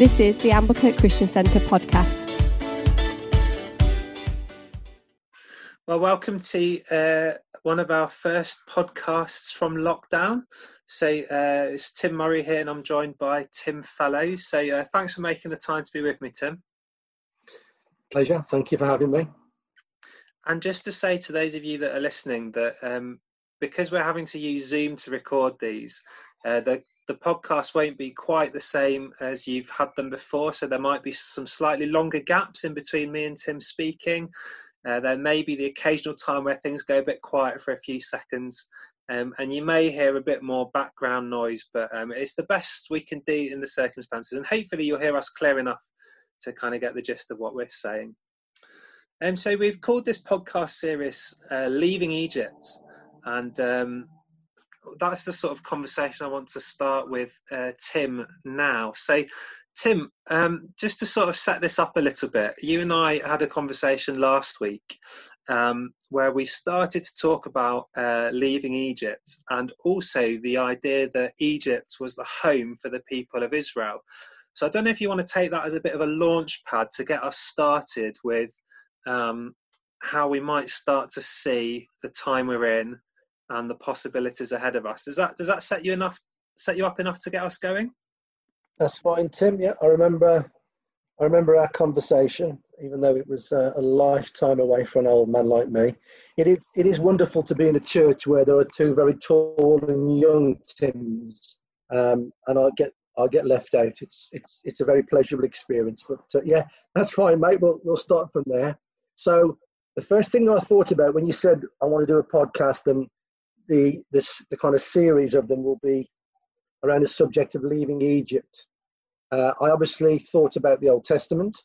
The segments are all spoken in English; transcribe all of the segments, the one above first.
This is the Amblecote Christian Centre podcast. Well, welcome to uh, one of our first podcasts from lockdown. So uh, it's Tim Murray here, and I'm joined by Tim Fellows. So uh, thanks for making the time to be with me, Tim. Pleasure. Thank you for having me. And just to say to those of you that are listening that um, because we're having to use Zoom to record these, uh, the the podcast won't be quite the same as you've had them before. So there might be some slightly longer gaps in between me and Tim speaking. Uh, there may be the occasional time where things go a bit quiet for a few seconds. Um, and you may hear a bit more background noise, but um, it's the best we can do in the circumstances. And hopefully, you'll hear us clear enough to kind of get the gist of what we're saying. Um, so, we've called this podcast series uh, Leaving Egypt. And um, that's the sort of conversation I want to start with uh, Tim now. So, Tim, um, just to sort of set this up a little bit, you and I had a conversation last week um, where we started to talk about uh, leaving Egypt and also the idea that Egypt was the home for the people of Israel. So, I don't know if you want to take that as a bit of a launch pad to get us started with um, how we might start to see the time we're in and the possibilities ahead of us. Does that does that set you enough set you up enough to get us going? That's fine, Tim. Yeah, I remember. I remember our conversation, even though it was uh, a lifetime away for an old man like me. It is it is wonderful to be in a church where there are two very tall and young Tims, um, and I get I get left out. It's it's it's a very pleasurable experience. But uh, yeah, that's fine, mate. We'll we'll start from there. So the first thing I thought about when you said I want to do a podcast and the, this, the kind of series of them will be around the subject of leaving Egypt. Uh, I obviously thought about the Old Testament,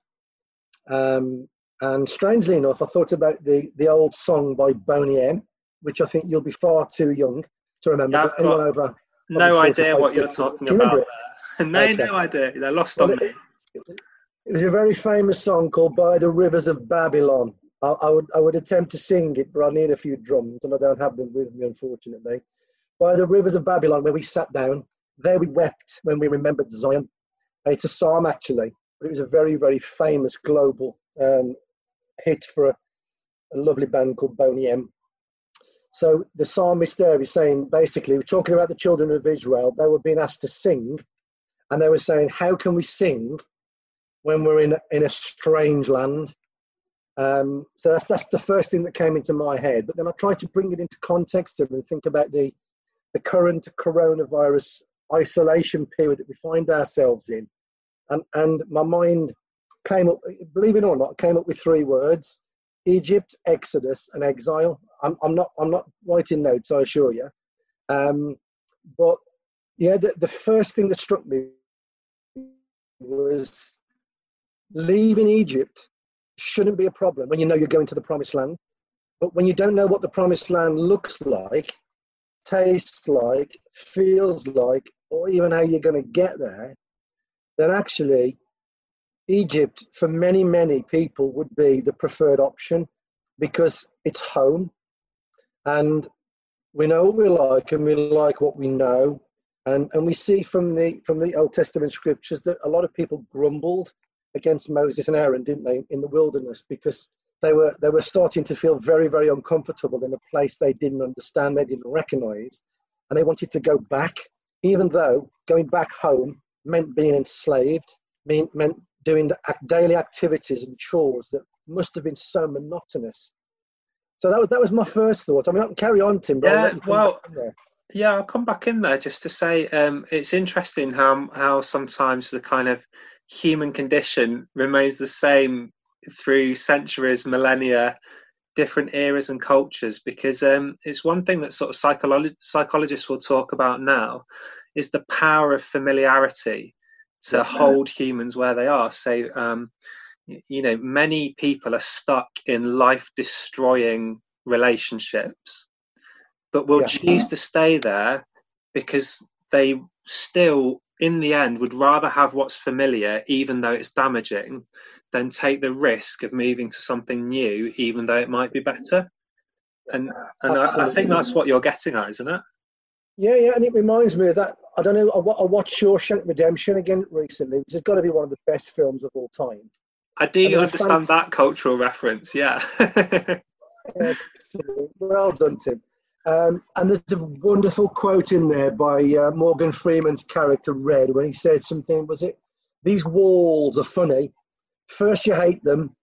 um, and strangely enough, I thought about the, the old song by Boney M, which I think you'll be far too young to remember. Yeah, over, no idea what you're talking about. no, okay. no idea. They're lost well, on me. It, it was a very famous song called "By the Rivers of Babylon." I, I, would I would attempt to sing it, but I need a few drums, and I don't have them with me, unfortunately. By the rivers of Babylon, where we sat down, there we wept when we remembered Zion. It's a psalm actually, but it was a very very famous global um, hit for a, a lovely band called Boney M. So the psalmist there is saying basically, we're talking about the children of Israel. They were being asked to sing, and they were saying, "How can we sing when we're in in a strange land?" Um, so that's that's the first thing that came into my head. But then I tried to bring it into context and think about the the current coronavirus isolation period that we find ourselves in, and and my mind came up, believe it or not, came up with three words: Egypt, Exodus, and exile. I'm I'm not I'm not writing notes, I assure you. Um, but yeah, the, the first thing that struck me was leaving Egypt shouldn't be a problem when you know you're going to the promised land. But when you don't know what the promised land looks like, tastes like, feels like, or even how you're going to get there, then actually Egypt, for many, many people, would be the preferred option because it's home and we know what we like and we like what we know. And, and we see from the from the Old Testament scriptures that a lot of people grumbled against Moses and Aaron, didn't they, in the wilderness, because they were they were starting to feel very very uncomfortable in a place they didn't understand, they didn't recognize, and they wanted to go back, even though going back home meant being enslaved, mean, meant doing the daily activities and chores that must have been so monotonous. So that was that was my first thought. I mean, I can carry on, Tim. yeah, well, yeah, I'll come back in there just to say um, it's interesting how how sometimes the kind of human condition remains the same through centuries, millennia, different eras and cultures. Because um, it's one thing that sort of psycholo- psychologists will talk about now is the power of familiarity to hold humans where they are. So, um, you know, many people are stuck in life destroying relationships, but will yeah. choose to stay there because they still in the end would rather have what's familiar, even though it's damaging, than take the risk of moving to something new, even though it might be better. And and I, I, think that's what you're getting at, isn't it? Yeah, yeah, and it reminds me of that. I don't know. I, I watched Shawshank Redemption again recently, which has got to be one of the best films of all time. I do understand that cultural reference. Yeah. well done, Tim. Um, and there's a wonderful quote in there by uh, Morgan Freeman's character Red when he said something. Was it? These walls are funny. First you hate them,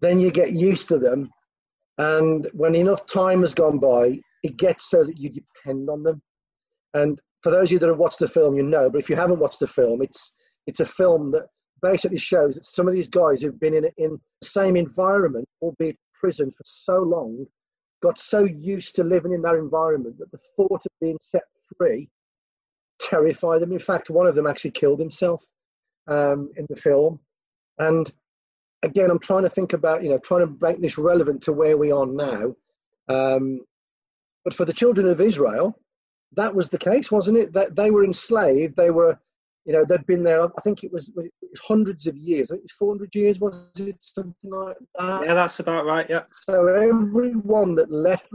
then you get used to them, and when enough time has gone by, it gets so that you depend on them. And for those of you that have watched the film, you know. But if you haven't watched the film, it's it's a film that basically shows that some of these guys who've been in in the same environment, albeit prison, for so long, got so used to living in that environment that the thought of being set free terrified them. In fact, one of them actually killed himself um, in the film. And again, I'm trying to think about, you know, trying to make this relevant to where we are now. Um, but for the children of Israel, that was the case, wasn't it? That they were enslaved. They were, you know, they'd been there. I think it was, it was hundreds of years. I think it was 400 years, was it something like that? Yeah, that's about right. Yeah. So everyone that left,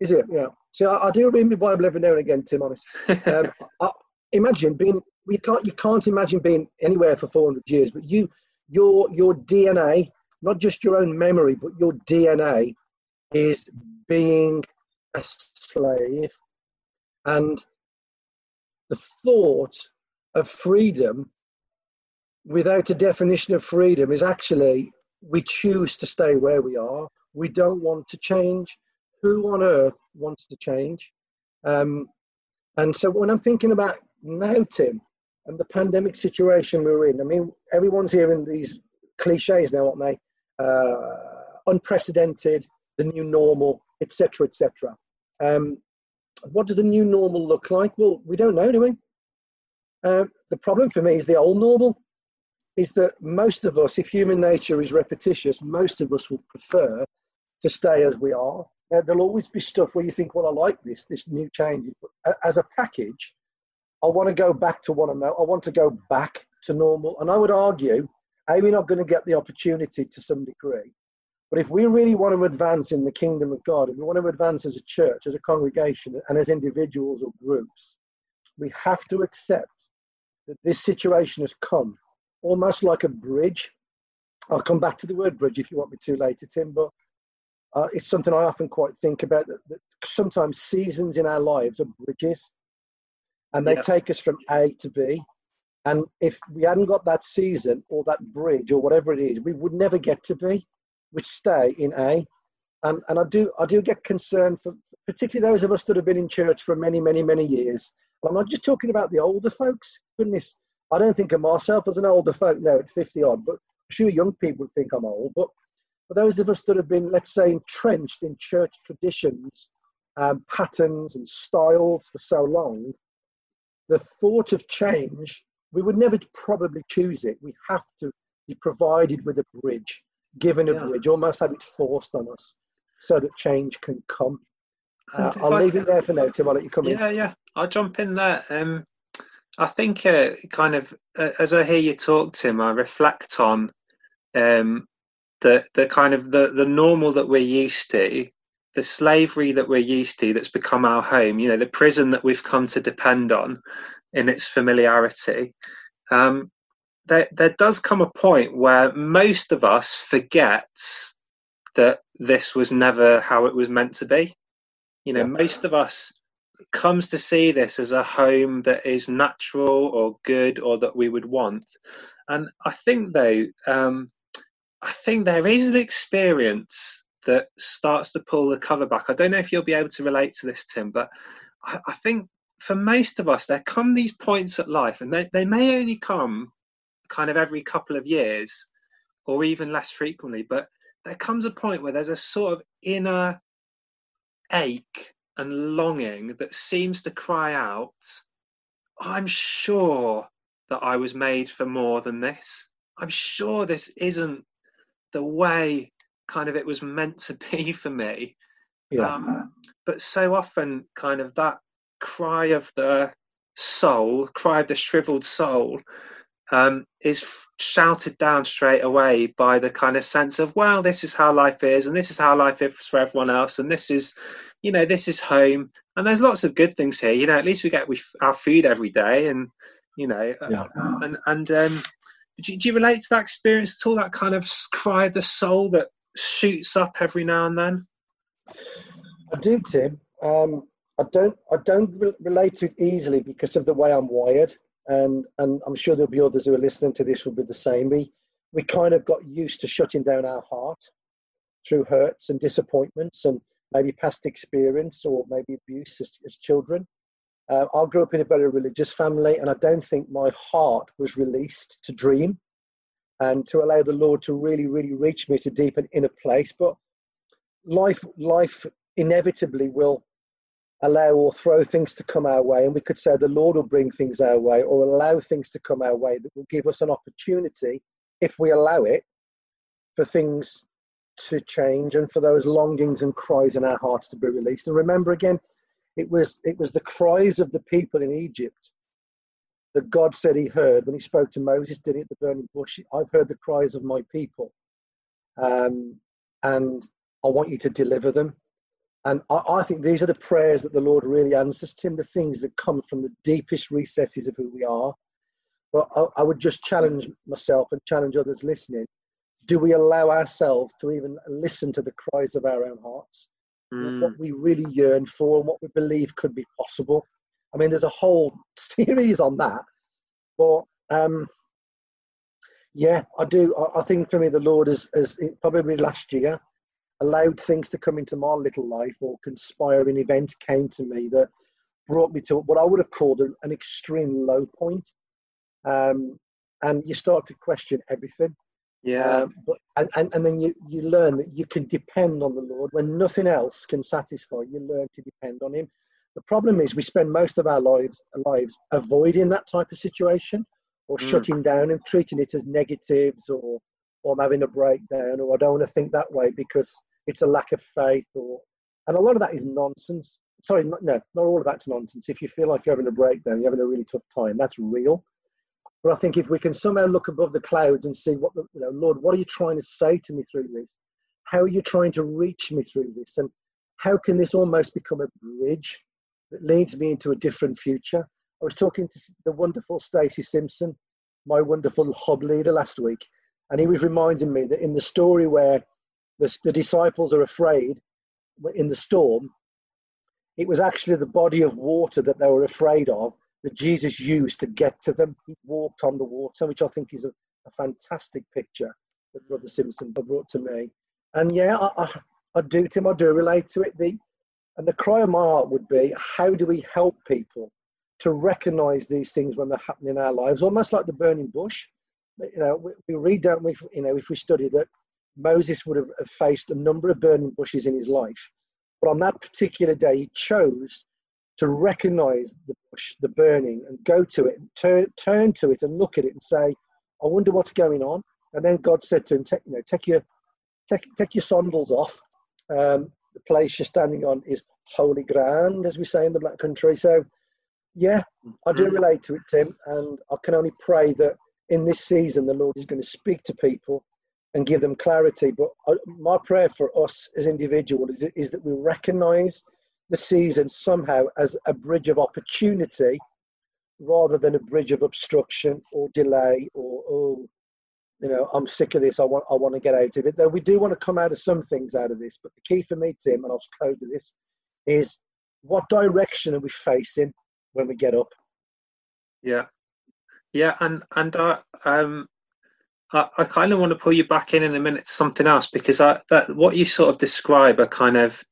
is it? Yeah. See, I, I do read my Bible every now and again, Tim. Honest. Um, I, imagine being. You can't. You can't imagine being anywhere for 400 years. But you, your your DNA, not just your own memory, but your DNA, is being a slave and the thought of freedom without a definition of freedom is actually we choose to stay where we are. We don't want to change. Who on earth wants to change? Um, and so when I'm thinking about now, Tim, and the pandemic situation we're in, I mean, everyone's hearing these cliches now, aren't they? Uh, unprecedented, the new normal, etc., etc. Um, what does the new normal look like? Well, we don't know, do we? Uh, the problem for me is the old normal is that most of us, if human nature is repetitious, most of us will prefer to stay as we are. Now, there'll always be stuff where you think, well, I like this, this new change. As a package, I want to go back to what I know. I want to go back to normal. And I would argue, A, we're not going to get the opportunity to some degree. But if we really want to advance in the kingdom of God, if we want to advance as a church, as a congregation, and as individuals or groups, we have to accept that this situation has come almost like a bridge. I'll come back to the word bridge if you want me to later, Tim, but uh, it's something I often quite think about that, that, sometimes seasons in our lives are bridges and they yeah. take us from A to B. And if we hadn't got that season or that bridge or whatever it is, we would never get to B which stay in A. And, and I do I do get concerned for particularly those of us that have been in church for many, many, many years. I'm not just talking about the older folks. Goodness, I don't think of myself as an older folk now at 50 odd, but I'm sure young people think I'm old. But for those of us that have been, let's say, entrenched in church traditions, um, patterns, and styles for so long, the thought of change, we would never probably choose it. We have to be provided with a bridge given a yeah. bridge, almost have it forced on us so that change can come. Uh, I'll leave it there for now, Tim. I'll let you come yeah, in. Yeah, yeah. I'll jump in there. Um, I think, uh, kind of, uh, as I hear you talk, Tim, I reflect on um, the the kind of the the normal that we're used to, the slavery that we're used to, that's become our home. You know, the prison that we've come to depend on in its familiarity. Um, there, there does come a point where most of us forget that this was never how it was meant to be. You know, yeah. most of us comes to see this as a home that is natural or good or that we would want. And I think though, um, I think there is an experience that starts to pull the cover back. I don't know if you'll be able to relate to this, Tim, but I, I think for most of us, there come these points at life, and they, they may only come kind of every couple of years or even less frequently. But there comes a point where there's a sort of inner ache and longing that seems to cry out, I'm sure that I was made for more than this. I'm sure this isn't the way kind of it was meant to be for me. Yeah. Um, but so often, kind of that cry of the soul, cry of the shriveled soul, um, is f- shouted down straight away by the kind of sense of, well, this is how life is, and this is how life is for everyone else, and this is, you know, this is home, and there's lots of good things here. You know, at least we get we, our food every day, and you know, uh, yeah. and and um, do you, do you relate to that experience at all? That kind of cry of the soul that shoots up every now and then. I do, Tim. Um, I don't. I don't re- relate to it easily because of the way I'm wired, and and I'm sure there'll be others who are listening to this will be the same. We we kind of got used to shutting down our heart through hurts and disappointments and maybe past experience or maybe abuse as, as children. Uh, I grew up in a very religious family, and I don't think my heart was released to dream and to allow the Lord to really, really reach me to deep and inner place. But life, life inevitably will allow or throw things to come our way, and we could say the Lord will bring things our way or allow things to come our way that will give us an opportunity, if we allow it, for things to change and for those longings and cries in our hearts to be released. And remember again, it was it was the cries of the people in Egypt that God said He heard when He spoke to Moses, did it at the burning bush. I've heard the cries of my people, um, and I want you to deliver them. And I, I, think these are the prayers that the Lord really answers, Tim, the things that come from the deepest recesses of who we are. But I, I would just challenge myself and challenge others listening do we allow ourselves to even listen to the cries of our own hearts? Mm. What we really yearn for and what we believe could be possible. I mean, there's a whole series on that. But um, yeah, I do. I, I, think for me, the Lord has, has probably last year allowed things to come into my little life or conspiring event came to me that brought me to what I would have called an, an extreme low point. Um, and you start to question everything. Yeah. Um, but and, and, and then you, you learn that you can depend on the Lord when nothing else can satisfy. You learn to depend on Him. The problem is we spend most of our lives lives avoiding that type of situation or mm. shutting down and treating it as negatives or or I'm having a breakdown or I don't want to think that way because it's a lack of faith or and a lot of that is nonsense. Sorry, no, not all of that's nonsense. If you feel like you're having a breakdown, you're having a really tough time, that's real. But I think if we can somehow look above the clouds and see what the, you know, Lord, what are you trying to say to me through this? How are you trying to reach me through this? And how can this almost become a bridge that leads me into a different future? I was talking to the wonderful Stacey Simpson, my wonderful hub leader last week, and he was reminding me that in the story where the, the disciples are afraid in the storm, it was actually the body of water that they were afraid of that Jesus used to get to them. He walked on the water, which I think is a, a fantastic picture that Brother Simpson brought to me. And yeah, I, I, I, do, Tim, I do relate to it. The, and the cry of my heart would be how do we help people to recognize these things when they're happening in our lives, almost like the burning bush? You know, we, we read, don't we, you know, if we study that Moses would have faced a number of burning bushes in his life. But on that particular day, he chose to recognize the bush, the burning, and go to it, turn, turn to it, and look at it and say, I wonder what's going on. And then God said to him, Take, you know, take, your, take, take your sandals off. Um, the place you're standing on is holy ground, as we say in the Black Country. So, yeah, I do mm-hmm. relate to it, Tim, and I can only pray that in this season the Lord is going to speak to people and give them clarity. But uh, my prayer for us as individuals is, is that we recognize the season somehow as a bridge of opportunity rather than a bridge of obstruction or delay or oh you know i'm sick of this i want i want to get out of it. Though we do want to come out of some things out of this but the key for me tim and i'll close with this is what direction are we facing when we get up? Yeah. Yeah and and uh, um I, I kind of want to pull you back in in a minute to something else because I, that what you sort of describe are kind of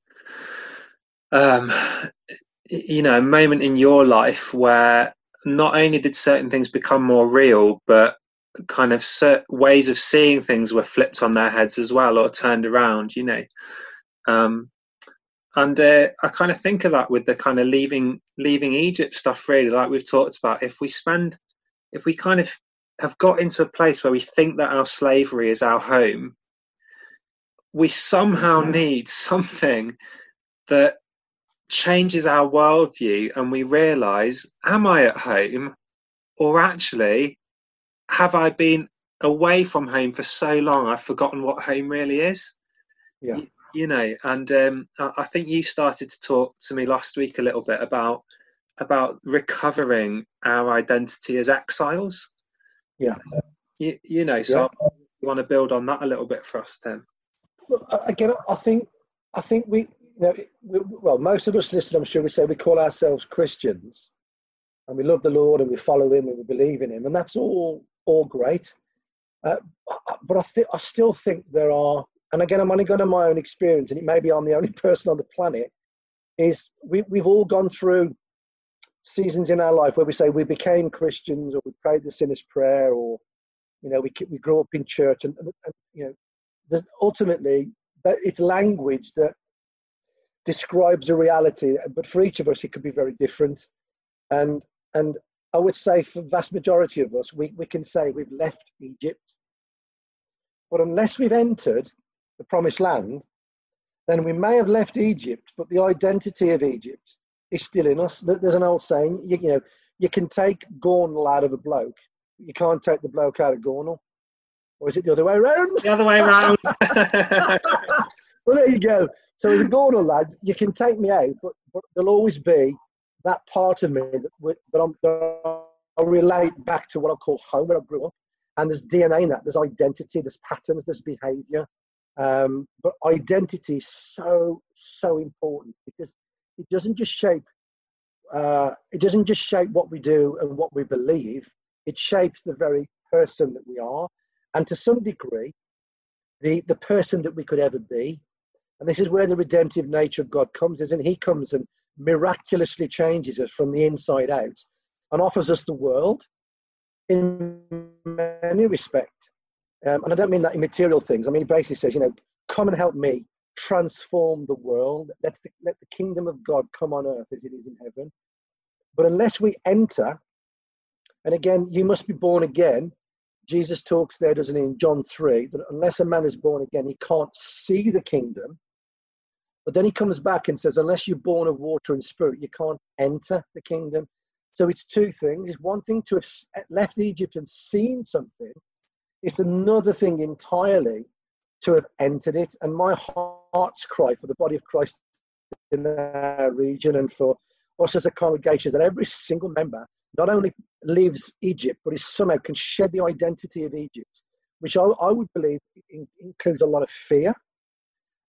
um, you know, a moment in your life where not only did certain things become more real, but kind of ways of seeing things were flipped on their heads as well or turned around, you know. Um, and uh, I kind of think of that with the kind of leaving leaving Egypt stuff, really, like we've talked about. If we spend, if we kind of have got into a place where we think that our slavery is our home, we somehow mm-hmm. need something that changes our worldview and we realize am I at home or actually have I been away from home for so long I've forgotten what home really is? Yeah. you know, and um, I think you started to talk to me last week a little bit about about recovering our identity as exiles. Yeah. You, you know, so yeah. you want to build on that a little bit for us, then. Well, again, I think I think we, you know, we, well, most of us listen, I'm sure, we say we call ourselves Christians, and we love the Lord and we follow Him and we believe in Him, and that's all all great. Uh, but I think I still think there are, and again, I'm only going on my own experience, and it may be I'm the only person on the planet. Is we we've all gone through seasons in our life where we say we became Christians or we prayed the sinner's prayer or you know we we grew up in church and, and, and you know ultimately that it's language that describes a reality but for each of us it could be very different. And and I would say for the vast majority of us we, we can say we've left Egypt. But unless we've entered the promised land then we may have left Egypt but the identity of Egypt is still in us. There's an old saying, you, you know, you can take Gornal out of a bloke, you can't take the bloke out of Gornal. Or is it the other way around? The other way around. well, there you go. So as a Gornal lad, you can take me out, but, but there'll always be that part of me that, that, I'm, that I relate back to what I call home, where I grew up. And there's DNA in that. There's identity, there's patterns, there's behaviour. Um, but identity is so, so important because it doesn't just shape uh, it doesn't just shape what we do and what we believe. It shapes the very person that we are. And to some degree the the person that we could ever be. And this is where the redemptive nature of god comes isn't he comes and miraculously changes us from the inside out and offers us the world in many respects um, and i don't mean that in material things. I mean he basically says you know come and help me transform the world. Let the, let the kingdom of God come on earth as it is in heaven. But unless we enter, and again, you must be born again. Jesus talks there, doesn't he, in John 3, that unless a man is born again, he can't see the kingdom. But then he comes back and says, unless you're born of water and spirit, you can't enter the kingdom. So it's two things. It's one thing to have left Egypt and seen something, it's another thing entirely to have entered it. And my heart's cry for the body of Christ in our region and for us as a congregation that every single member not only lives Egypt, but is somehow can shed the identity of Egypt, which I, I would believe in, includes a lot of fear,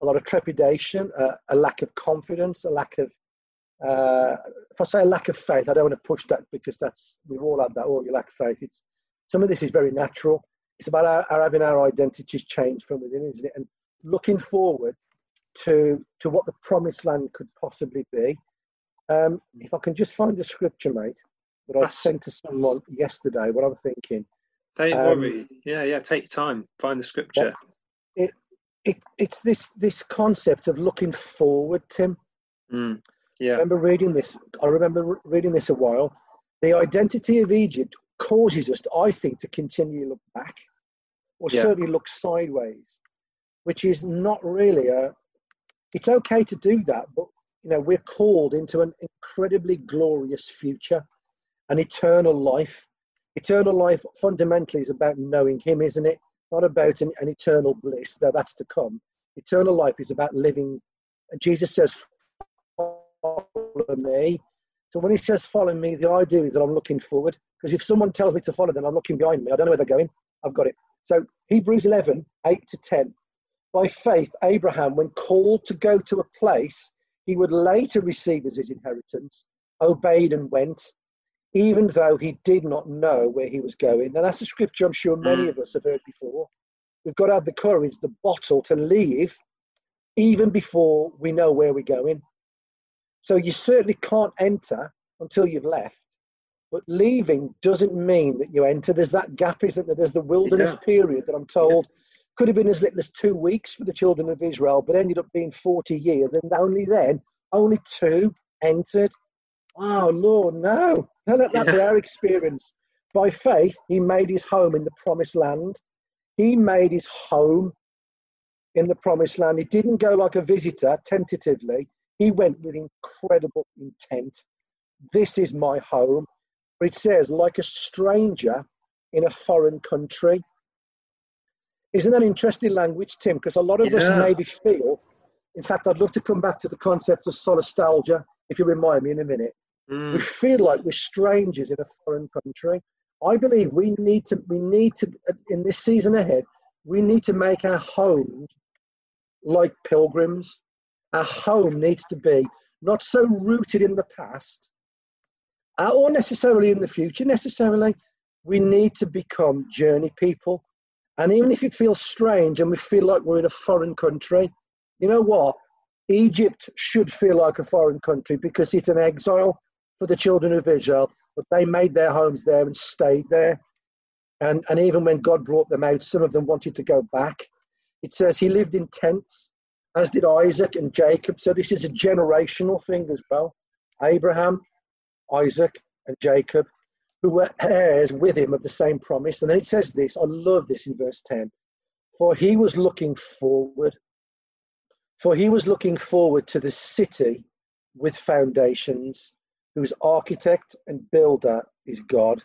a lot of trepidation, uh, a lack of confidence, a lack of uh, if I say a lack of faith, I don't want to push that because that's we've all had that. Oh, you lack faith. It's some of this is very natural, it's about our, our having our identities changed from within, isn't it? And looking forward to to what the promised land could possibly be. Um, if I can just find the scripture, mate, that I sent to someone yesterday, what I'm thinking. Don't um, worry. Yeah, yeah. Take your time. Find the scripture. It, it, it's this this concept of looking forward, Tim. Mm, yeah. I remember reading this. I remember reading this a while. The identity of Egypt causes us, to, I think, to continue to look back or yeah. certainly look sideways, which is not really a. It's okay to do that, but you know we're called into an incredibly glorious future, an eternal life. Eternal life fundamentally is about knowing Him, isn't it? Not about an, an eternal bliss. That that's to come. Eternal life is about living. And Jesus says, "Follow me." So when He says, "Follow me," the idea is that I'm looking forward. Because if someone tells me to follow them, I'm looking behind me. I don't know where they're going. I've got it. So Hebrews 11, 8 to 10. By faith, Abraham, when called to go to a place he would later receive as his inheritance, obeyed and went, even though he did not know where he was going. Now, that's a scripture I'm sure many mm. of us have heard before. We've got to have the courage, the bottle to leave even before we know where we're going. So you certainly can't enter until you've left. But leaving doesn't mean that you enter. There's that gap, isn't there? There's the wilderness yeah. period that I'm told yeah. could have been as little as two weeks for the children of Israel, but ended up being 40 years. And only then, only two entered. Oh, Lord, no. That yeah. be our experience. By faith, he made his home in the promised land. He made his home in the promised land. He didn't go like a visitor tentatively, he went with incredible intent. This is my home it says, like a stranger in a foreign country. Isn't that interesting language, Tim? Because a lot of yeah. us maybe feel In fact, I'd love to come back to the concept of solastalgia, if you remind me in a minute. Mm. We feel like we're strangers in a foreign country. I believe we need to, we need to, in this season ahead, we need to make our home like pilgrims. Our home needs to be not so rooted in the past uh, or necessarily in the future, necessarily. We need to become journey people. And even if it feels strange and we feel like we're in a foreign country, you know what? Egypt should feel like a foreign country because it's an exile for the children of Israel, but they made their homes there and stayed there. And, and even when God brought them out, some of them wanted to go back. It says he lived in tents, as did Isaac and Jacob. So this is a generational thing as well. Abraham, Isaac, and Jacob, who were heirs with him of the same promise. And then it says this I love this in verse 10 For he was looking forward, for he was looking forward to the city with foundations, whose architect and builder is God.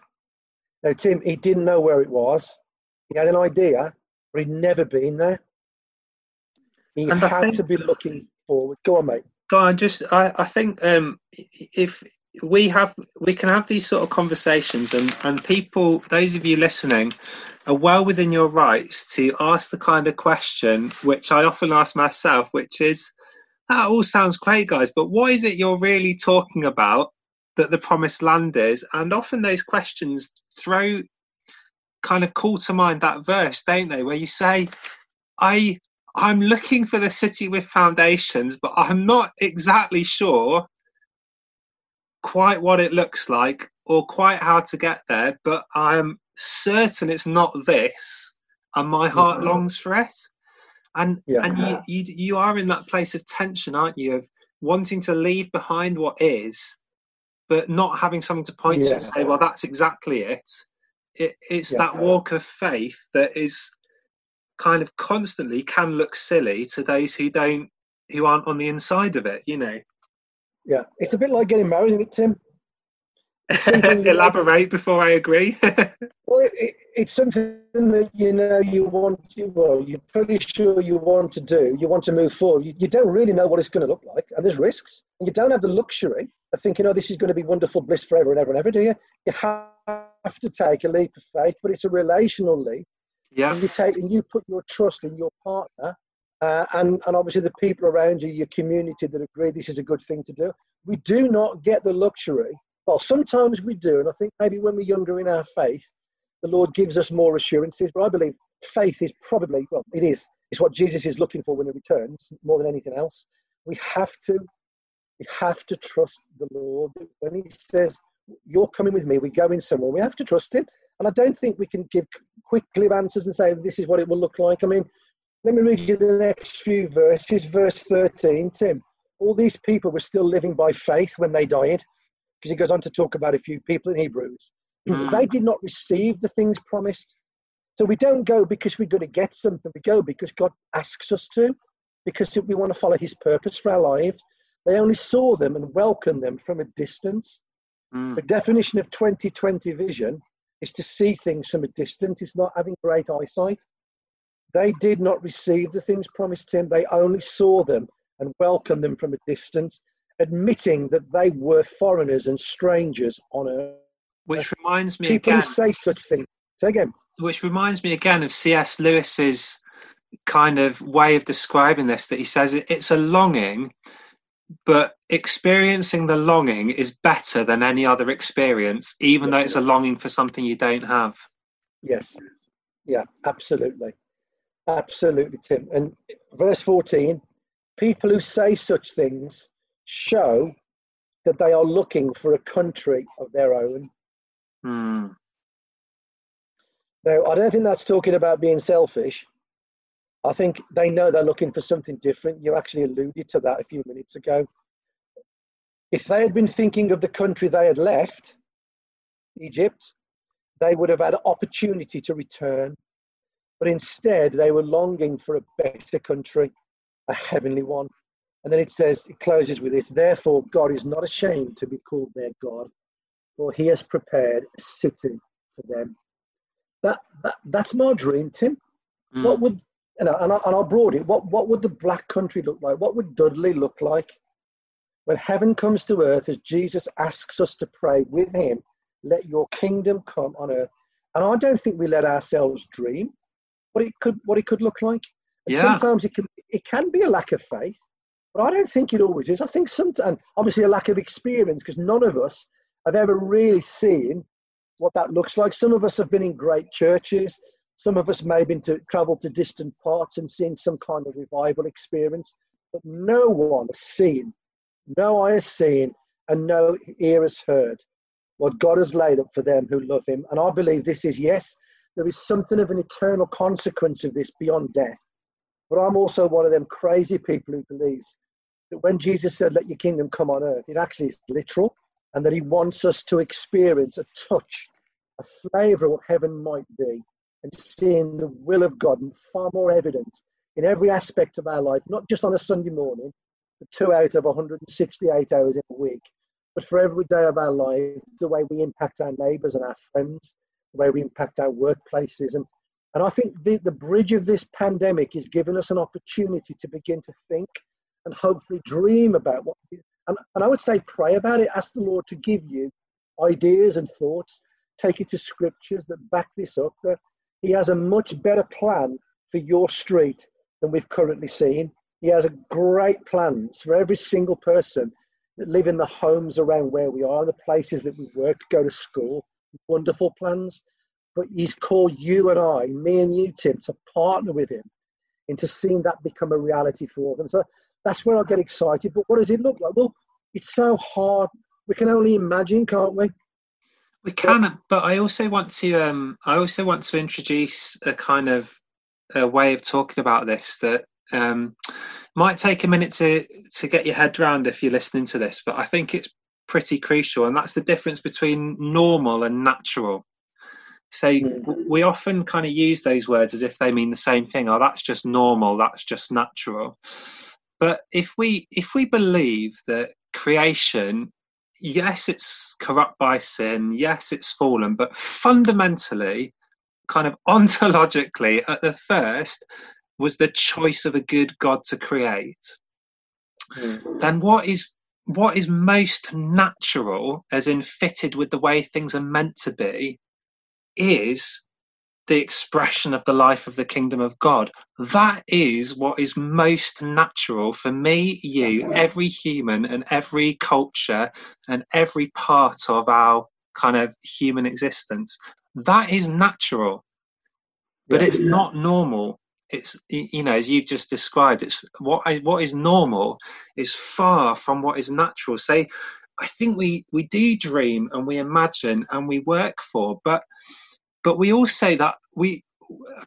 Now, Tim, he didn't know where it was. He had an idea, but he'd never been there. He And had think- to be looking forward. Go on, mate. God, I just I, I think um, if we have we can have these sort of conversations and and people those of you listening are well within your rights to ask the kind of question which I often ask myself, which is that all sounds great, guys, but what is it you're really talking about that the promised land is? And often those questions throw kind of call to mind that verse, don't they, where you say, I I'm looking for the city with foundations, but I'm not exactly sure quite what it looks like or quite how to get there, but I'm certain it's not this, and my heart Mhm. longs for it. And Yeah. and you, you you are in that place of tension, aren't you? Of wanting to leave behind what is, but not having something to point to and say, well, that's exactly it. it it's Yeah. that walk of faith that is kind of constantly can look silly to those who don't who aren't on the inside of it you know Yeah, it's a bit like getting married, isn't it, Tim? elaborate before i agree Well, it, it, it's something that you know you want. You, well, you're pretty sure you want to do. You want to move forward. You, you don't really know what it's going to look like, and there's risks. And you don't have the luxury of thinking, "Oh, this is going to be wonderful bliss forever and ever and ever." Do you? You have to take a leap of faith, but it's a relational leap. yeah and you take and you put your trust in your partner uh, and and obviously the people around you your community that agree this is a good thing to do. We do not get the luxury well sometimes we do and i think maybe when we're younger in our faith the lord gives us more assurances but i believe faith is probably well it is. It's what jesus is looking for when he returns more than anything else. We have to we have to trust the lord. When he says you're coming with me we're going somewhere we have to trust him. And I don't think we can give quick answers and say this is what it will look like. I mean, let me read you the next few verses. Verse 13, Tim. All these people were still living by faith when they died, because he goes on to talk about a few people in Hebrews. Mm. They did not receive the things promised. So we don't go because we're going to get something. We go because God asks us to, because we want to follow his purpose for our lives. They only saw them and welcomed them from a distance. Mm. The definition of 2020 vision is to see things from a distance. It's not having great eyesight. They did not receive the things promised him. They only saw them and welcomed them from a distance, admitting that they were foreigners and strangers on earth. which reminds me People again who say such things. Say again. which reminds me again of cs lewis's kind of way of describing this that he says it's a longing but experiencing the longing is better than any other experience even though it's a longing for something you don't have Yes. Yeah, absolutely. Absolutely, Tim. And verse 14 people who say such things show that they are looking for a country of their own. Hmm. Now, I don't think that's talking about being selfish. I think they know they're looking for something different. You actually alluded to that a few minutes ago. If they had been thinking of the country they had left, Egypt, they would have had opportunity to return. But instead, they were longing for a better country, a heavenly one. And then it says, it closes with this Therefore, God is not ashamed to be called their God, for he has prepared a city for them. That, that That's my dream, Tim. Hmm. What would you know, and I, and I brought it. What what would the black country look like? What would Dudley look like when heaven comes to earth as Jesus asks us to pray with him? Let your kingdom come on earth. And I don't think we let ourselves dream what it could what it could look like. And Yeah. sometimes it can it can be a lack of faith, but I don't think it always is. I think sometimes obviously a lack of experience because none of us have ever really seen what that looks like. Some of us have been in great churches. Some of us may have been to travel to distant parts and seen some kind of revival experience, but no one has seen, no eye has seen, and no ear has heard what God has laid up for them who love Him. And I believe this is yes, there is something of an eternal consequence of this beyond death. But I'm also one of them crazy people who believes that when Jesus said, Let your kingdom come on earth, it actually is literal and that He wants us to experience a touch, a flavour of what heaven might be, and seeing the will of God far more evident in every aspect of our life, not just on a Sunday morning, but two out of 168 hours in a week, but for every day of our life, the way we impact our neighbours and our friends, the way we impact our workplaces. And, and I think the, the bridge of this pandemic is giving us an opportunity to begin to think and hopefully dream about what. And, and I would say pray about it. Ask the Lord to give you ideas and thoughts. Take it to scriptures that back this up. That He has a much better plan for your street than we've currently seen. He has a great plans for every single person that live in the homes around where we are, the places that we work, go to school. Wonderful plans. But He's called you and I, me and you, Tim, to partner with Him into seeing that become a reality for them. So that's where I get excited. But what does it look like? Well, it's so hard. We can only imagine, can't we? We can, but I also want to. Um, I also want to introduce a kind of a way of talking about this that um, might take a minute to to get your head around if you're listening to this. But I think it's pretty crucial, and that's the difference between normal and natural. So Mm. we often kind of use those words as if they mean the same thing. Oh, that's just normal. That's just natural. But if we if we believe that creation yes, it's corrupt by sin. Yes, it's fallen, but fundamentally, kind of ontologically, at the first, was the choice of a good God to create. Then what is what is most natural, as in fitted with the way things are meant to be, is the expression of the life of the kingdom of God. That is what is most natural for me, you, every human, and every culture, and every part of our kind of human existence. That is natural, but Yeah. it's not normal. It's you know, as you've just described, it's what I, what is normal is far from what is natural. Say, I think we we do dream and we imagine and we work for, but but we all say that we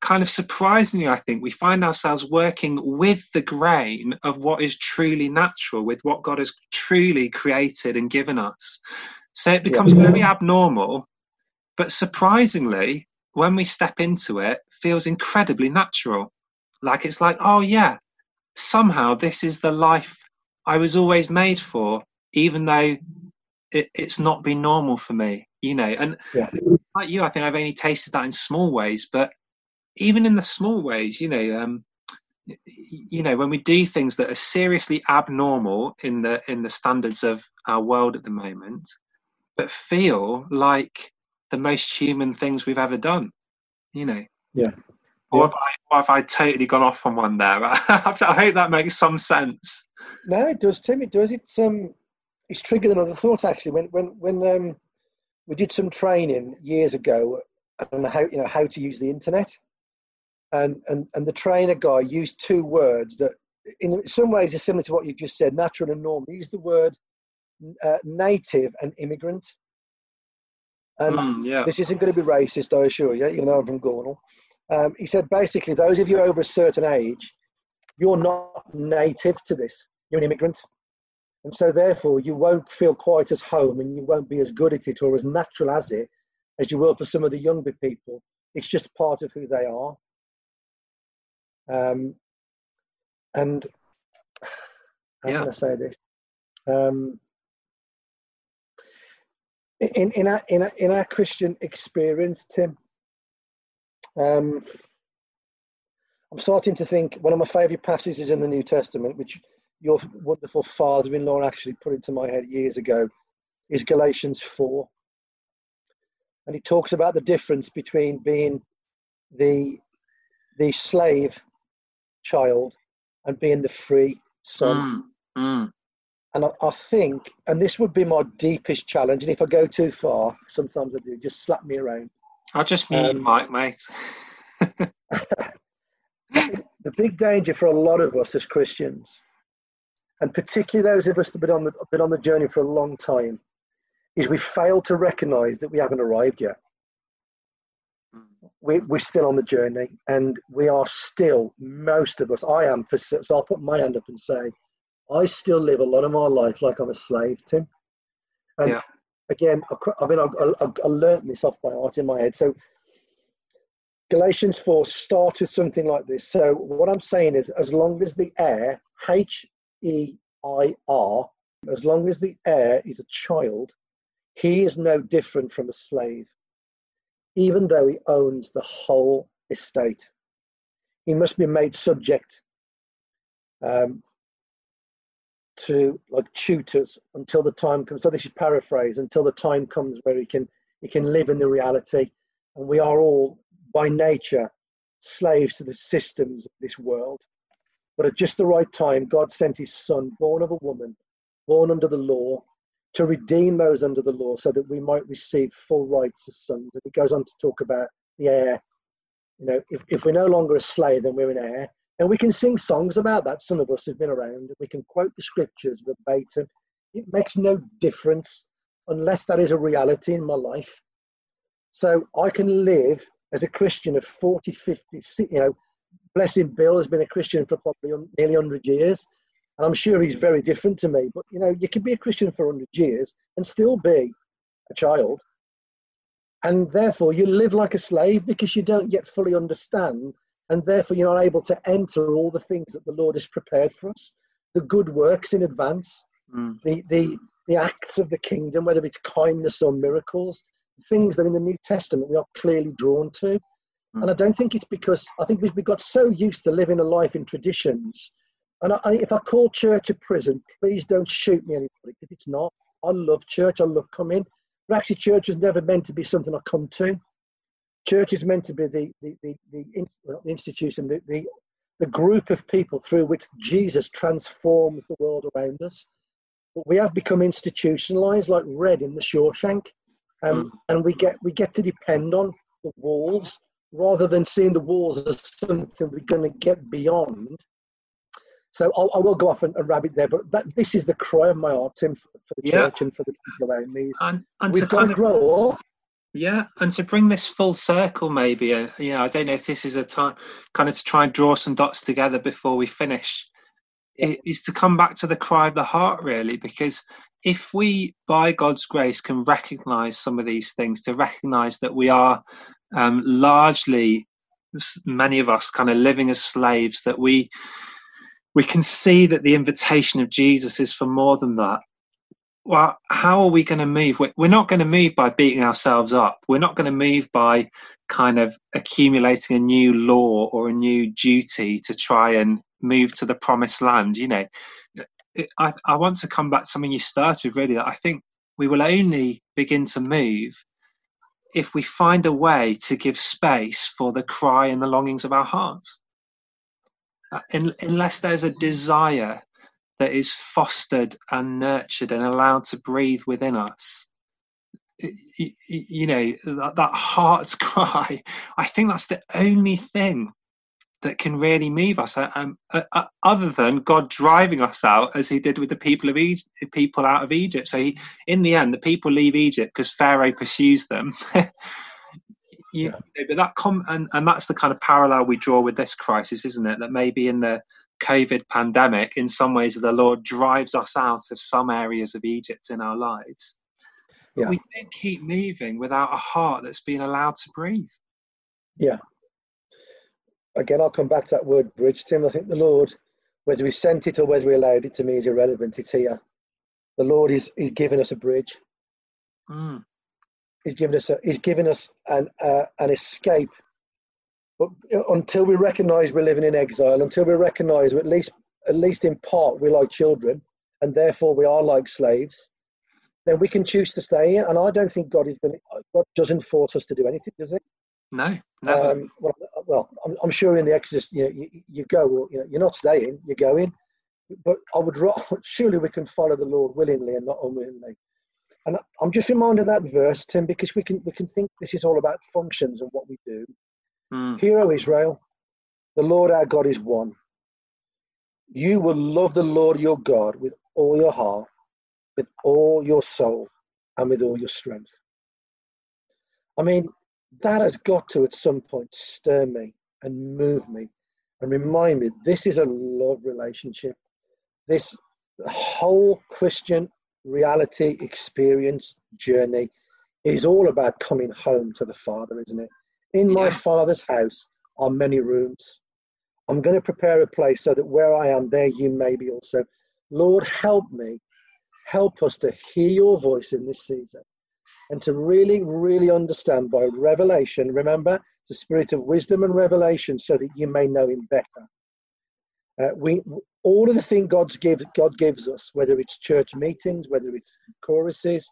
kind of surprisingly i think we find ourselves working with the grain of what is truly natural with what god has truly created and given us so it becomes Yeah. very abnormal but surprisingly when we step into it feels incredibly natural like it's like oh yeah somehow this is the life i was always made for even though it, it's not been normal for me you know and Yeah. like you, I think I've only tasted that in small ways, but even in the small ways, you know, um, you know, when we do things that are seriously abnormal in the in the standards of our world at the moment, but feel like the most human things we've ever done, you know. Yeah. Or Yeah. have I, or have I totally gone off on one there? I hope that makes some sense. No, it does, Tim. It does. It's um, it's triggered another thought actually. When when when um, we did some training years ago on how you know how to use the internet, and and and the trainer guy used two words that in some ways are similar to what you just said, natural and normal. He used the word uh, native and immigrant. And Mm, yeah. this isn't going to be racist, I assure you, even though I'm from Gornal. Um, he said basically, those of you over a certain age, you're not native to this. You're an immigrant. And so, therefore, you won't feel quite as home and you won't be as good at it or as natural as it as you will for some of the younger people. It's just part of who they are. Um, and how Yeah. can I say this? Um, in, in, our, in, our, in our Christian experience, Tim, um, I'm starting to think one of my favourite passages is in the New Testament, which your wonderful father-in-law actually put into my head years ago, is Galatians four, and he talks about the difference between being the the slave child and being the free son. Mm, mm. And I, I, think, and this would be my deepest challenge, and if I go too far, sometimes I do, just slap me around. I'll just mute um, Mike, mate. the big danger for a lot of us as Christians, and particularly those of us that have been on the, been on the journey for a long time, is we fail to recognize that we haven't arrived yet. We, we're still on the journey and we are still, most of us, I am, for, so I'll put my hand up and say, I still live a lot of my life like I'm a slave, Tim. And yeah. again, I mean, I, I, I learned this off by heart in my head. So Galatians 4 starts with something like this. So what I'm saying is, as long as the heir, H E I R, as long as the heir is a child, he is no different from a slave, even though he owns the whole estate. He must be made subject um, to like tutors until the time comes. So this is paraphrase until the time comes where he can he can live in the reality. And we are all by nature slaves to the systems of this world. But at just the right time, God sent his son, born of a woman, born under the law, to redeem those under the law so that we might receive full rights as sons. And he goes on to talk about the heir. You know, if, if we're no longer a slave, then we're an heir. And we can sing songs about that. Some of us have been around. We can quote the scriptures verbatim. It makes no difference unless that is a reality in my life. So I can live as a Christian of 40, 50, you know, blessing Bill has been a Christian for probably nearly 100 years. And I'm sure he's very different to me. But, you know, you can be a Christian for 100 years and still be a child. And therefore, you live like a slave because you don't yet fully understand. And therefore, you're not able to enter all the things that the Lord has prepared for us the good works in advance, mm. the, the, the acts of the kingdom, whether it's kindness or miracles, things that in the New Testament we are clearly drawn to. Mm. And I don't think it's because I think we've got so used to living a life in traditions and I, if I call church a prison, please don't shoot me, anybody, because it's not. I love church. I love coming. But actually, church was never meant to be something I come to. Church is meant to be the the the, the, well, the institution, the, the the group of people through which Jesus transforms the world around us. But we have become institutionalized, like Red in the Shawshank, um, mm. and we get we get to depend on the walls rather than seeing the walls as something we're going to get beyond so I'll, I will go off and, and rabbit there, but that, this is the cry of my heart, Tim, for, for the yeah. church and for the people around me. And, and We've got to grow up. Yeah, and to bring this full circle, maybe, uh, you know, I don't know if this is a time kind of to try and draw some dots together before we finish, yeah. is to come back to the cry of the heart, really, because if we, by God's grace, can recognize some of these things, to recognize that we are um, largely, many of us, kind of living as slaves, that we we can see that the invitation of Jesus is for more than that. Well, how are we going to move? We're not going to move by beating ourselves up. We're not going to move by kind of accumulating a new law or a new duty to try and move to the promised land. You know, I, I want to come back to something you started with, really, I think we will only begin to move if we find a way to give space for the cry and the longings of our hearts. Uh, in, unless there's a desire that is fostered and nurtured and allowed to breathe within us you, you know that, that heart's cry i think that's the only thing that can really move us um, uh, uh, other than god driving us out as he did with the people of egypt people out of egypt so he, in the end the people leave egypt because pharaoh pursues them you, yeah. but that com- and, and that's the kind of parallel we draw with this crisis, isn't it? That maybe in the COVID pandemic, in some ways, the Lord drives us out of some areas of Egypt in our lives. But yeah. we don't keep moving without a heart that's been allowed to breathe. Yeah. Again, I'll come back to that word bridge, Tim. I think the Lord, whether we sent it or whether we allowed it to me, is irrelevant. It's here. The Lord is, is giving us a bridge. Mm. He's given us a, he's given us an uh, an escape But until we recognise we're living in exile, until we recognise, at least at least in part, we're like children, and therefore we are like slaves, then we can choose to stay here. And I don't think God is going. To, God doesn't force us to do anything, does He? No, never. Um, well, well I'm, I'm, sure in the Exodus, you, know, you, you go. You know, you're not staying. You're going. But I would surely we can follow the Lord willingly and not unwillingly. And I'm just reminded of that verse, Tim, because we can we can think this is all about functions and what we do. Mm. Hear, O Israel, the Lord our God is one. You will love the Lord your God with all your heart, with all your soul, and with all your strength. I mean, that has got to at some point stir me and move me and remind me this is a love relationship. This whole Christian reality, experience, journey is all about coming home to the Father, isn't it? In my Father's house are many rooms. I'm going to prepare a place so that where I am, there you may be also. Lord, help me. Help us to hear your voice in this season and to really, really understand by revelation. Remember, the spirit of wisdom and revelation so that you may know him better. Uh, we all of the things God's give, God gives us, whether it's church meetings, whether it's choruses,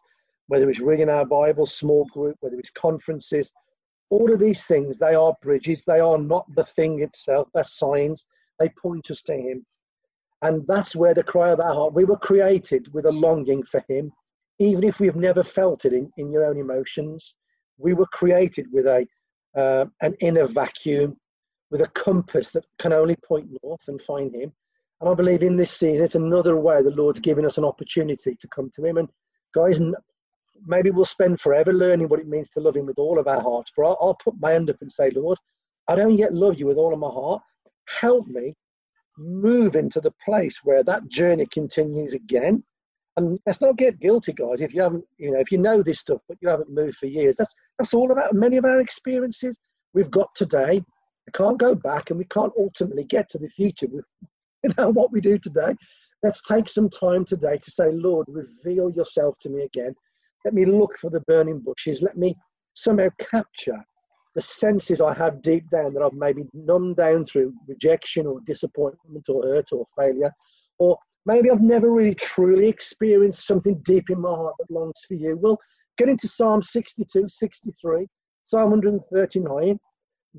whether it's reading our Bible, small group, whether it's conferences, all of these things, they are bridges. They are not the thing itself. They're signs. They point us to Him. And that's where the cry of our heart, we were created with a longing for Him, even if we've never felt it in, in your own emotions. We were created with a uh, an inner vacuum, with a compass that can only point north and find Him. And I believe in this season, it's another way the Lord's giving us an opportunity to come to Him. And guys, maybe we'll spend forever learning what it means to love Him with all of our hearts. But I'll, I'll put my hand up and say, Lord, I don't yet love you with all of my heart. Help me move into the place where that journey continues again. And let's not get guilty, guys. If you haven't, you know, if you know this stuff, but you haven't moved for years, that's that's all about many of our experiences we've got today. We can't go back, and we can't ultimately get to the future without what we do today. Let's take some time today to say, Lord, reveal yourself to me again. Let me look for the burning bushes. Let me somehow capture the senses I have deep down that I've maybe numbed down through rejection or disappointment or hurt or failure. Or maybe I've never really truly experienced something deep in my heart that longs for you. Well, get into Psalm 62, 63, Psalm 139.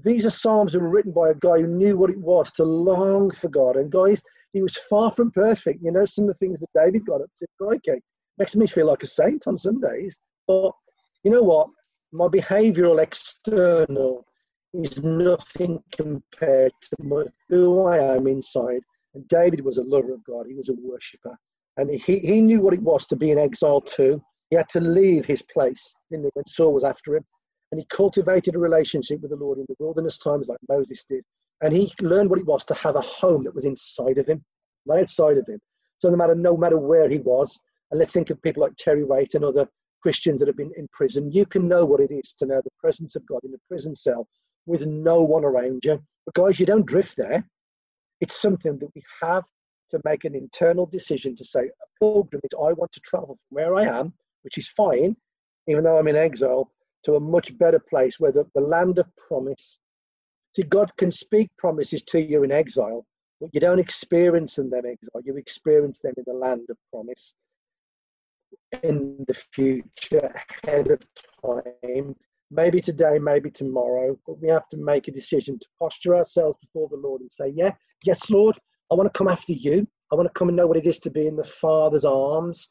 These are Psalms that were written by a guy who knew what it was to long for God. And guys, he was far from perfect. You know, some of the things that David got up to. Okay, makes me feel like a saint on some days. But you know what? My behavioural external is nothing compared to my, who I am inside. And David was a lover of God. He was a worshipper. And he, he knew what it was to be in exile too. He had to leave his place when Saul was after him. And he cultivated a relationship with the Lord in the wilderness times like Moses did. And he learned what it was to have a home that was inside of him, not outside of him. So no matter no matter where he was, and let's think of people like Terry Waite and other Christians that have been in prison. You can know what it is to know the presence of God in a prison cell with no one around you. But guys, you don't drift there. It's something that we have to make an internal decision to say, a pilgrimage, I want to travel from where I am, which is fine, even though I'm in exile, to a much better place where the, the land of promise. See, God can speak promises to you in exile, but you don't experience them in exile. You experience them in the land of promise in the future ahead of time. Maybe today, maybe tomorrow, but we have to make a decision to posture ourselves before the Lord and say, Yeah, yes, Lord, I want to come after you. I want to come and know what it is to be in the Father's arms,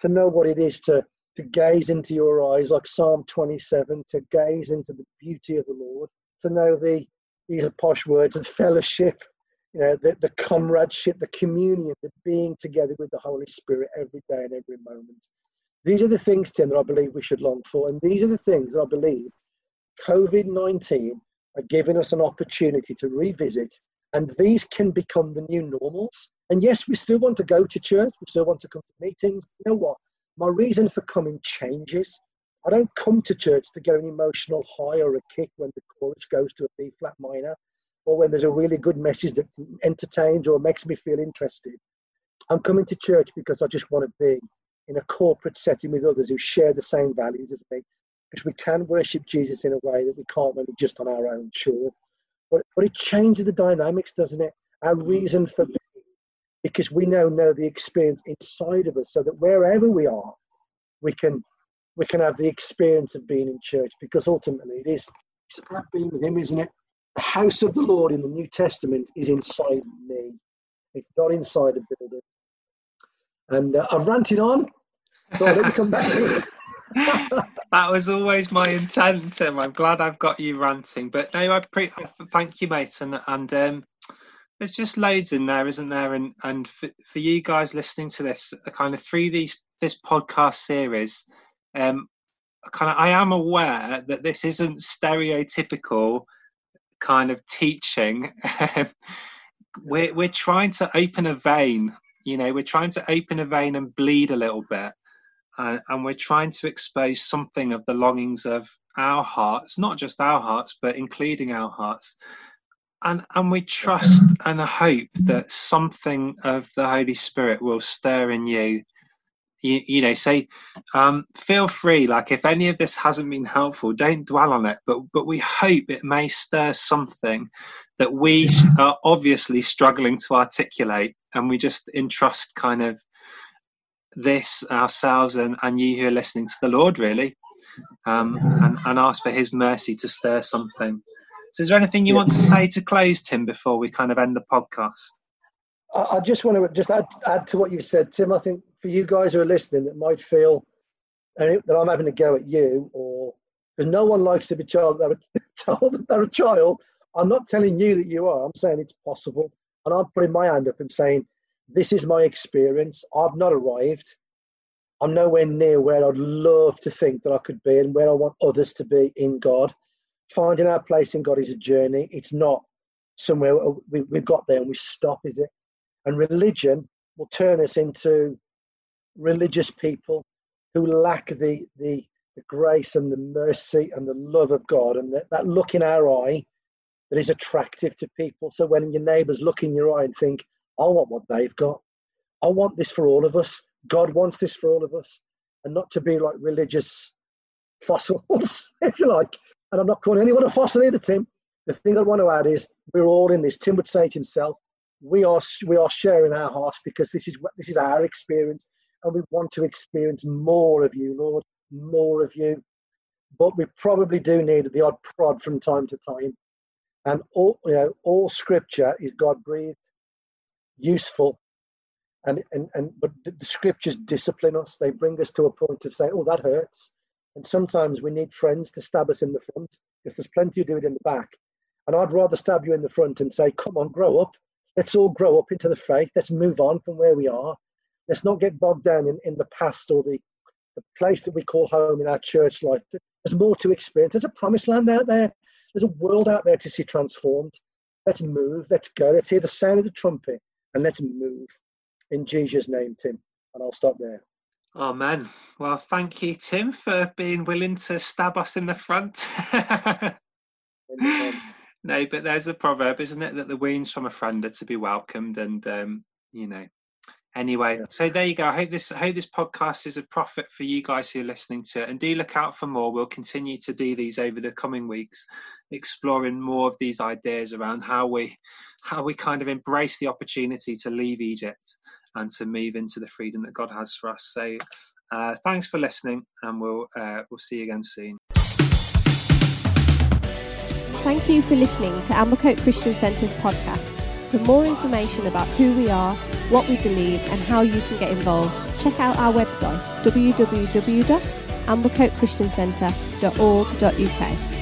to know what it is to, to gaze into your eyes, like Psalm 27, to gaze into the beauty of the Lord, to know the, these are posh words, of fellowship you know, the, the comradeship, the communion, the being together with the Holy Spirit every day and every moment. These are the things, Tim, that I believe we should long for. And these are the things that I believe COVID 19 are giving us an opportunity to revisit. And these can become the new normals. And yes, we still want to go to church, we still want to come to meetings. You know what? My reason for coming changes. I don't come to church to get an emotional high or a kick when the chorus goes to a B flat minor or when there's a really good message that entertains or makes me feel interested. I'm coming to church because I just want to be in a corporate setting with others who share the same values as me. Because we can worship Jesus in a way that we can't when we're just on our own, sure. but, but it changes the dynamics, doesn't it? Our mm. reason for being, because we now know the experience inside of us, so that wherever we are, we can we can have the experience of being in church. Because ultimately, it is it's about being with Him, isn't it? The house of the Lord in the New Testament is inside me. It's not inside a building. And uh, I've ranted on, so let me come back. that was always my intent, Tim. I'm glad I've got you ranting. But no, I pre- thank you, mate. And and um, there's just loads in there, isn't there? And and for, for you guys listening to this, kind of through these this podcast series, um, kind of I am aware that this isn't stereotypical kind of teaching. we're we're trying to open a vein. You know, we're trying to open a vein and bleed a little bit uh, and we're trying to expose something of the longings of our hearts, not just our hearts, but including our hearts. And, and we trust and hope that something of the Holy Spirit will stir in you. You, you know, say, um, feel free. Like, if any of this hasn't been helpful, don't dwell on it. But but we hope it may stir something that we are obviously struggling to articulate, and we just entrust kind of this ourselves and, and you who are listening to the Lord, really, um, and, and ask for His mercy to stir something. So, is there anything you want to say to close, Tim, before we kind of end the podcast? I, just want to just add, add to what you said, Tim. I think for you guys who are listening that might feel that I'm having a go at you, or because no one likes to be told they're told that they're a child. I'm not telling you that you are. I'm saying it's possible, and I'm putting my hand up and saying this is my experience. I've not arrived. I'm nowhere near where I'd love to think that I could be and where I want others to be in God. Finding our place in God is a journey. It's not somewhere we, we've got there and we stop, is it? And religion will turn us into religious people who lack the, the, the grace and the mercy and the love of God and that, look in our eye that is attractive to people. So when your neighbours look in your eye and think, I want what they've got. I want this for all of us. God wants this for all of us, and not to be like religious fossils, if you like. And I'm not calling anyone a fossil either, Tim. The thing I want to add is we're all in this. Tim would say it himself. We are we are sharing our hearts because this is this is our experience, and we want to experience more of you, Lord, more of you. But we probably do need the odd prod from time to time. And all you know, all Scripture is God breathed useful and, and, and but the scriptures discipline us they bring us to a point of saying oh that hurts and sometimes we need friends to stab us in the front because there's plenty who do it in the back and i'd rather stab you in the front and say come on grow up let's all grow up into the faith let's move on from where we are let's not get bogged down in, in the past or the, the place that we call home in our church life there's more to experience there's a promised land out there there's a world out there to see transformed let's move let's go let's hear the sound of the trumpet and let's move. In Jesus' name, Tim. And I'll stop there. Amen. Well, thank you, Tim, for being willing to stab us in the front. no, but there's a proverb, isn't it, that the wounds from a friend are to be welcomed, and um, you know. Anyway, yeah. so there you go. I hope this I hope this podcast is a profit for you guys who are listening to it, and do look out for more. We'll continue to do these over the coming weeks, exploring more of these ideas around how we how we kind of embrace the opportunity to leave Egypt and to move into the freedom that God has for us. So, uh, thanks for listening, and we'll uh, we'll see you again soon. Thank you for listening to Amblecote Christian Centre's podcast. For more information about who we are, what we believe, and how you can get involved, check out our website www.amblecotechristiancentre.org.uk.